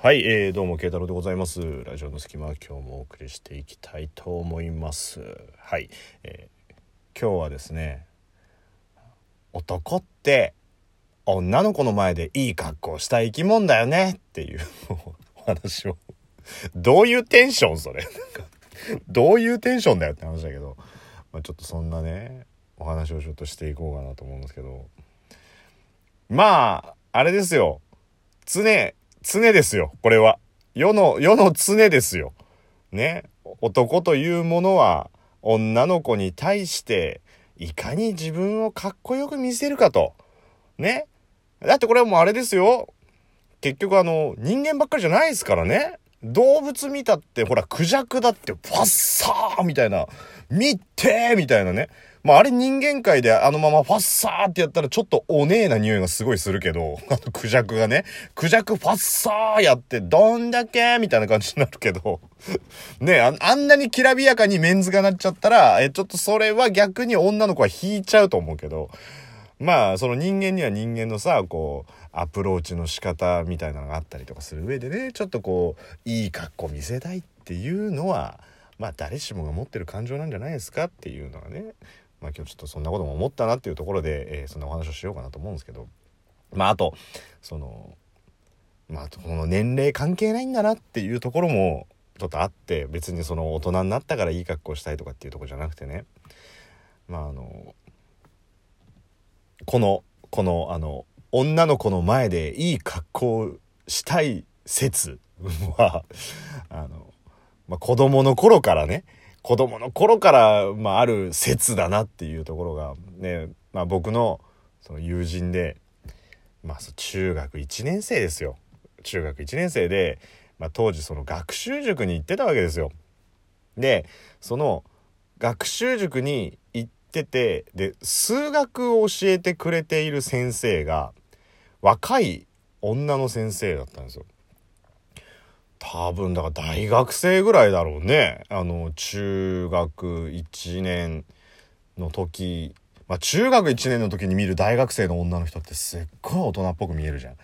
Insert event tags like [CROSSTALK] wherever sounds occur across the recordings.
はい、えー、どうも慶太郎でございます。ラジオの隙間今日もお送りしていきたいと思います。はい、えー今日はですね男って女の子の前でいい格好した生き物だよねっていう [LAUGHS] お話を。どういうテンションそれ？[LAUGHS] どういうテンションだよって話だけど、まあ、ちょっとそんなねお話をちょっとしていこうかなと思うんですけど。まああれですよ。常常ですよこれは。世の世の常ですよ。ね。男というものは女の子に対していかに自分をかっこよく見せるかと。ね。だってこれはもうあれですよ。結局あの人間ばっかりじゃないですからね。動物見たってほらクジャクだってファッサーみたいな。見てみたいなね。まああれ人間界であのままファッサーってやったらちょっとおねえな匂いがすごいするけど、[LAUGHS] あのクジャクがね、クジャクファッサーやってどんだけみたいな感じになるけど、[LAUGHS] ねあ、あんなにきらびやかにメンズがなっちゃったら、え、ちょっとそれは逆に女の子は引いちゃうと思うけど、まあその人間には人間のさこうアプローチの仕方みたいなのがあったりとかする上でねちょっとこういい格好見せたいっていうのはまあ誰しもが持ってる感情なんじゃないですかっていうのがね。まあ今日ちょっとそんなことも思ったなっていうところで、えーそんなお話をしようかなと思うんですけど。まああとそのまあこの年齢関係ないんだなっていうところもちょっとあって別にその大人になったからいい格好したいとかっていうとこじゃなくてね。まああのこのこのあの女の子の前でいい格好したい説は [LAUGHS] あの、まあ、子供の頃からね子供の頃から、まあ、ある説だなっていうところがね、まあ、僕のその友人で、まあ、そう中学1年生ですよ中学1年生で、まあ、当時その学習塾に行ってたわけですよ。でその学習塾に行っててで数学を教えてくれている先生が若い女の先生だったんですよ。多分だから大学生ぐらいだろうね。あの中学1年の時まあ中学1年の時に見る大学生の女の人ってすっごい大人っぽく見えるじゃん。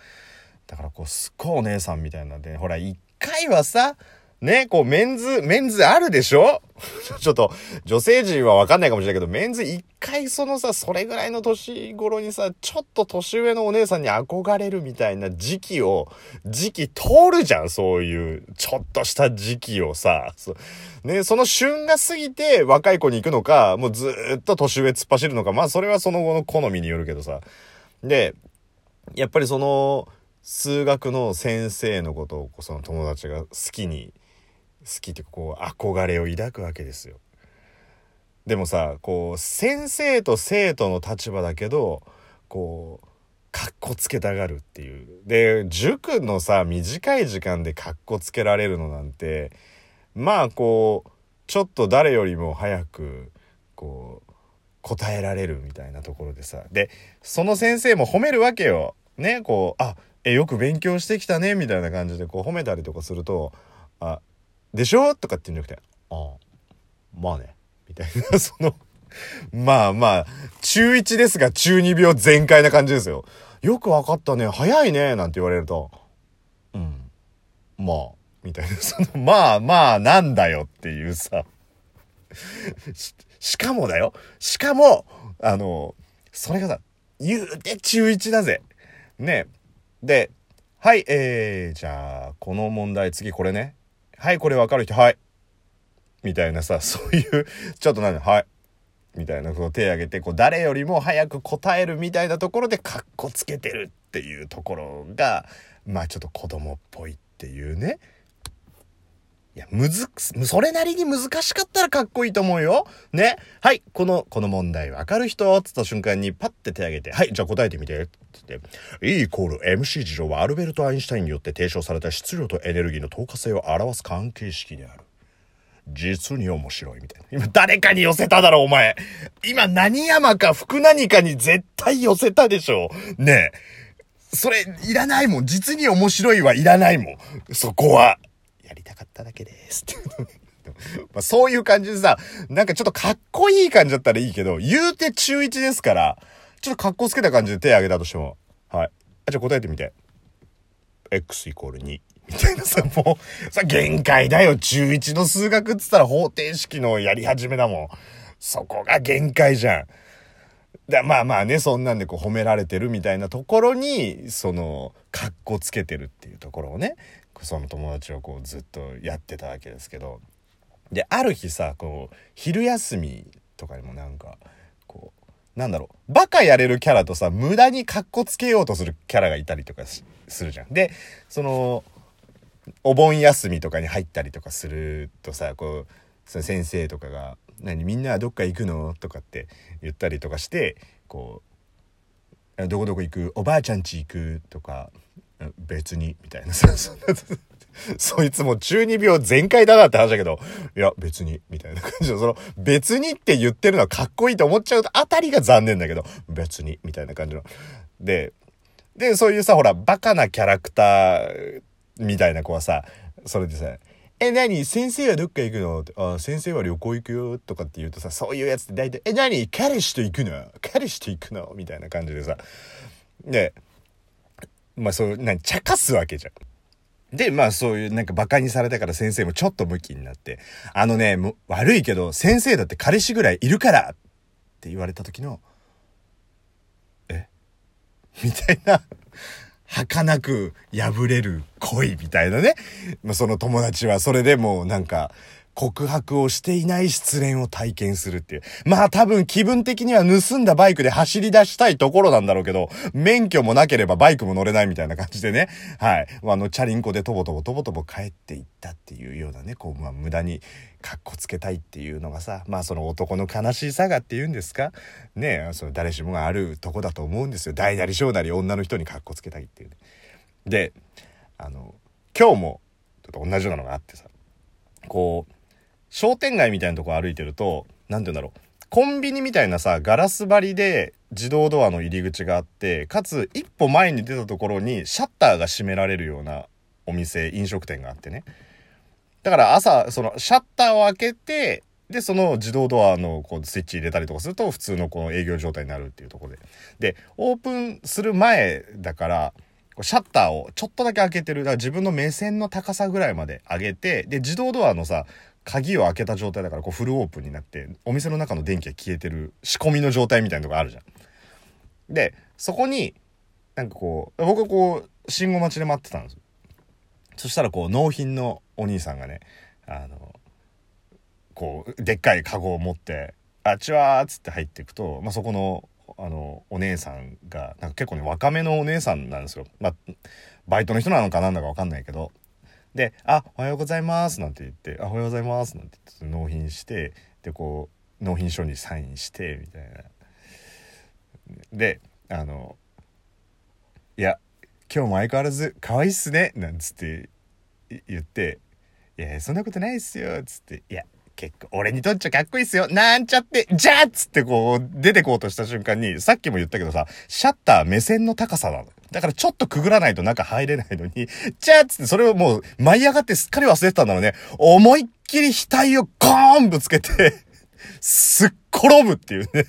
だからこうすっごいお姉さんみたいなんでほら1回はさね、こう、メンズ、メンズあるでしょ？[LAUGHS] ちょっと、女性陣はわかんないかもしれないけど、メンズ一回そのさ、それぐらいの年頃にさ、ちょっと年上のお姉さんに憧れるみたいな時期を、時期通るじゃん、そういう、ちょっとした時期をさ。そね、その旬が過ぎて若い子に行くのか、もうずっと年上突っ走るのか、まあそれはその後の好みによるけどさ。で、やっぱりその、数学の先生のことをその友達が好きにきってこう憧れを抱くわけですよ。でもさこう先生と生徒の立場だけどこうかっこつけたがるっていう。で塾のさ短い時間でかっこつけられるのなんてまあこうちょっと誰よりも早くこう答えられるみたいなところでさでその先生も褒めるわけよ。ねこうあえよく勉強してきたねみたいな感じでこう褒めたりとかすると「あでしょ?」とかって言うんじゃなくて「ああまあね」みたいな。[LAUGHS] そのまあまあ中1ですが中2病全開な感じですよ。よくわかったね。早いね。なんて言われると「うん。まあ」みたいな。[LAUGHS] そのまあまあなんだよっていうさ。ししかもだよ。しかもあのそれがさ言うて中1だぜ。ね。ではいえー、じゃあこの問題次これね。はいこれわかる人はい。みたいなさ [LAUGHS] そういうちょっとなんだはい。みたいなこう手挙げてこう誰よりも早く答えるみたいなところでかっこつけてるっていうところがまあちょっと子供っぽいっていうね。いや、むずく、それなりに難しかったらかっこいいと思うよ。ね。はい、この、この問題わかる人つった瞬間にパッて手挙げて、はい、じゃあ答えてみて。つって。E イコール MC 事情はアルベルト・アインシュタインによって提唱された質量とエネルギーの透過性を表す関係式である。実に面白いみたいな。今誰かに寄せただろ、お前。今何山か福何かに絶対寄せたでしょ。ねえ。それ、いらないもん。実に面白いはいらないもん。そこは。やりたかっただけです。[LAUGHS] まあそういう感じでさ、なんかちょっとかっこいい感じだったらいいけど、言うて中1ですから、ちょっとかっこつけた感じで手挙げたとしても、はい。あ、じゃあ答えてみて。x イコール2。みたいなさ、もう、さ、限界だよ。中1の数学っつったら方程式のやり始めだもん。そこが限界じゃん。だまあまあね、そんなんでこう褒められてるみたいなところに、その、かっこつけてるっていうところをね、その友達はこうずっとやってたわけですけど。で、ある日さ、こう、昼休みとかにもなんか、こう、なんだろう、バカやれるキャラとさ、無駄にかっこつけようとするキャラがいたりとかするじゃん。で、その、お盆休みとかに入ったりとかするとさ、こう、先生とかが何みんなはどっか行くの？とかって言ったりとかしてこう「どこどこ行く？おばあちゃんち行く」とか「別に」みたいな。[LAUGHS] さそいつも中二病全開だなって話だけど、いや、別に、みたいな感じ。の、その、別にって言ってるのはかっこいいと思っちゃうあたりが残念だけど、別に、みたいな感じの。で、で、そういうさ、ほら、バカなキャラクターみたいな子はさ、それでさ、え、何？先生はどっか行くの？ってあ、先生は旅行行くよとかって言うとさ、そういうやつって大体、え、何？彼氏と行くの？彼氏と行くの？みたいな感じでさ。で、まあそう、何、茶化すわけじゃん。で、まあそういうなんか馬鹿にされたから先生もちょっとムキになって、あのね、悪いけど先生だって彼氏ぐらいいるからって言われた時の、え？みたいな。儚く破れる恋みたいなね。まあ、その友達はそれでもうなんか、告白をしていない失恋を体験するっていう。まあ多分気分的には盗んだバイクで走り出したいところなんだろうけど、免許もなければバイクも乗れないみたいな感じでね。はい。あの、チャリンコでとぼとぼとぼとぼ帰っていったっていうようなね、こう、まあ無駄にカッコつけたいっていうのがさ、まあその男の悲しさがっていうんですか？ねその誰しもがあるとこだと思うんですよ。大なり小なり女の人にカッコつけたいっていう、ね。で、あの、今日もちょっと同じようなのがあってさ、こう、商店街みたいなとこ歩いてると、何て言うんだろう。コンビニみたいなさ、ガラス張りで自動ドアの入り口があって、かつ一歩前に出たところにシャッターが閉められるようなお店、飲食店があってね。だから朝、そのシャッターを開けて、で、その自動ドアのこうスイッチ入れたりとかすると普通のこの営業状態になるっていうところで。で、オープンする前だから、シャッターをちょっとだけ開けてる。だから自分の目線の高さぐらいまで上げて、で、自動ドアのさ、鍵を開けた状態だからこうフルオープンになってお店の中の電気が消えてる仕込みの状態みたいなのがあるじゃん。でそこになんかこう僕はこう信号待ちで待ってたんですそしたらこう納品のお兄さんがねあのこうでっかいカゴを持って「あっちは」っつって入っていくと、まあ、そこのあのお姉さんがなんか結構ね若めのお姉さんなんですよ。まあバイトの人なのかなんだか分かんないけどで「あおはようございます」なんて言って「あおはようございます」なんて言って納品してでこう納品書にサインしてみたいな。であの「いや今日も相変わらず可愛いっすね」なんつって言って「いやそんなことないっすよ」っつって「いや結構俺にとっちゃかっこいいっすよなんちゃってじゃあっつってこう出てこうとした瞬間にさっきも言ったけどさシャッター目線の高さなの。だからちょっとくぐらないと中入れないのに、じゃあつってそれをもう舞い上がってすっかり忘れてたんだろうね。思いっきり額をゴーンぶつけてすっ転ぶっていうね。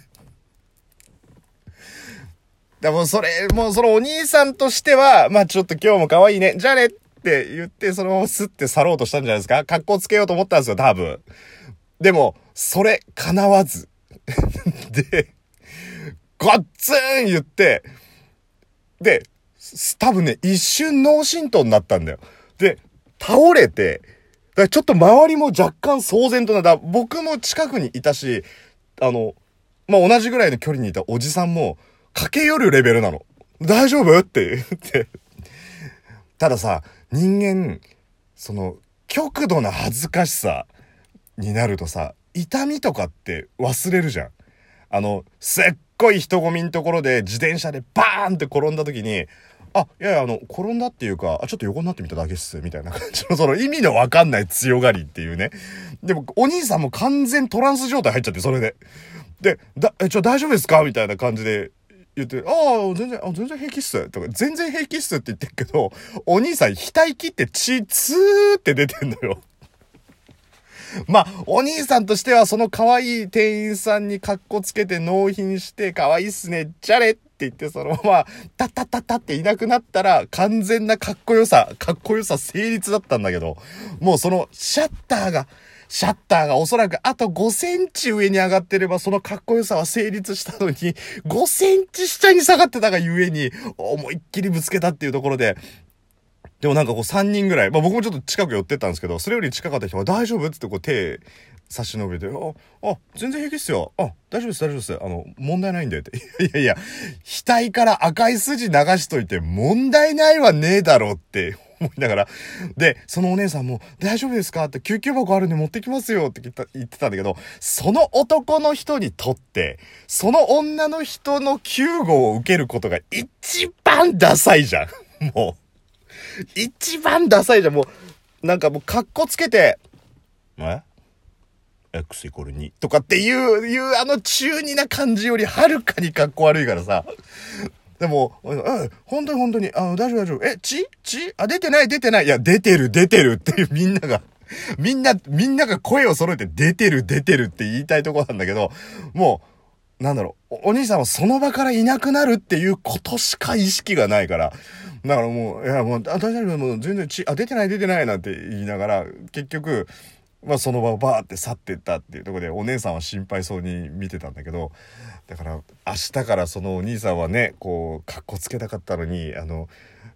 でもそれ、もうそのお兄さんとしては、まあちょっと今日も可愛いね。じゃあねって言って、そのまますって去ろうとしたんじゃないですか格好つけようと思ったんですよ、多分。でも、それ、叶わず。[LAUGHS] で、ガッツン言って、で、多分ね、一瞬脳震盪になったんだよ。で、倒れて、だからちょっと周りも若干騒然となった。僕も近くにいたし、あの、まあ、同じぐらいの距離にいたおじさんも、駆け寄るレベルなの。大丈夫？って言って。たださ、人間、その、極度な恥ずかしさになるとさ、痛みとかって忘れるじゃん。あの、すっごい人混みのところで自転車でバーンって転んだ時に、あ、いやいや、あの、転んだっていうか、あ、ちょっと横になってみただけっす、みたいな感じの、[LAUGHS] その意味のわかんない強がりっていうね。でも、お兄さんも完全トランス状態入っちゃって、それで。で、だ、え、ちょ、大丈夫ですか？みたいな感じで言って、ああ、全然、あ、全然平気っす。とか、全然平気っすって言ってるけど、お兄さん額切って血ツーって出てんのよ。[LAUGHS] まあ、お兄さんとしてはその可愛い店員さんに格好つけて納品して、可愛いっすね、じゃれっ言ってそのまま、タッタッタッタっていなくなったら、完全なかっこよさ、かっこよさ成立だったんだけど、もうそのシャッターが、シャッターがおそらくあと5センチ上に上がってればそのかっこよさは成立したのに、5センチ下に下がってたがゆえに、思いっきりぶつけたっていうところで、でもなんかこう3人ぐらい、まあ僕もちょっと近く寄ってったんですけど、それより近かった人は大丈夫？っつってこう手差し伸べて、あ、あ、全然平気っすよ。あ、大丈夫です、大丈夫です。あの、問題ないんでって。[LAUGHS] いやいや、額から赤い筋流しといて問題ないはねえだろうって [LAUGHS] 思いながら。で、そのお姉さんも、大丈夫ですか？って救急箱あるんで持ってきますよって言った言ってたんだけど、その男の人にとって、その女の人の救護を受けることが一番ダサいじゃん。[LAUGHS] もう。一番ダサいじゃん。もう、なんかもう格好つけて、え？?X イコール2とかっていう、いうあの中二な感じよりはるかに格好悪いからさ。でも、うん、本当に本当に、あ大丈夫大丈夫。え、血血あ、出てない出てない。いや、出てる出てるっていうみんなが、みんな、みんなが声を揃えて出てる出てるって言いたいとこなんだけど、もう、なんだろう、お兄さんはその場からいなくなるっていうことしか意識がないから、だからもう、いやもう、あ、大丈夫、もう全然血、あ、出てない出てないなんて言いながら、結局、まあその場をバーって去ってったっていうとこでお姉さんは心配そうに見てたんだけどだから明日からそのお兄さんはねこうかっこつけたかったのにあの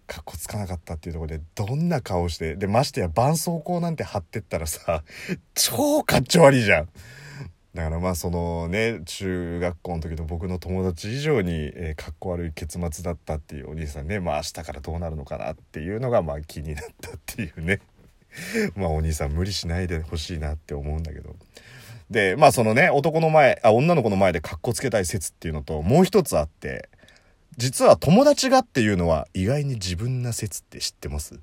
かっこつかなかったっていうとこでどんな顔してでましてや絆創膏なんて貼ってったらさ [LAUGHS] 超かっちょ悪いじゃん。だからまあそのね中学校の時の僕の友達以上に、えー、かっこ悪い結末だったっていうお兄さんねまあ明日からどうなるのかなっていうのがまあ気になったっていうね [LAUGHS] まあお兄さん無理しないでほしいなって思うんだけど。でまあそのね男の前あ女の子の前でかっこつけたい説っていうのともう一つあって実は友達がっていうのは意外に自分な説って知ってます？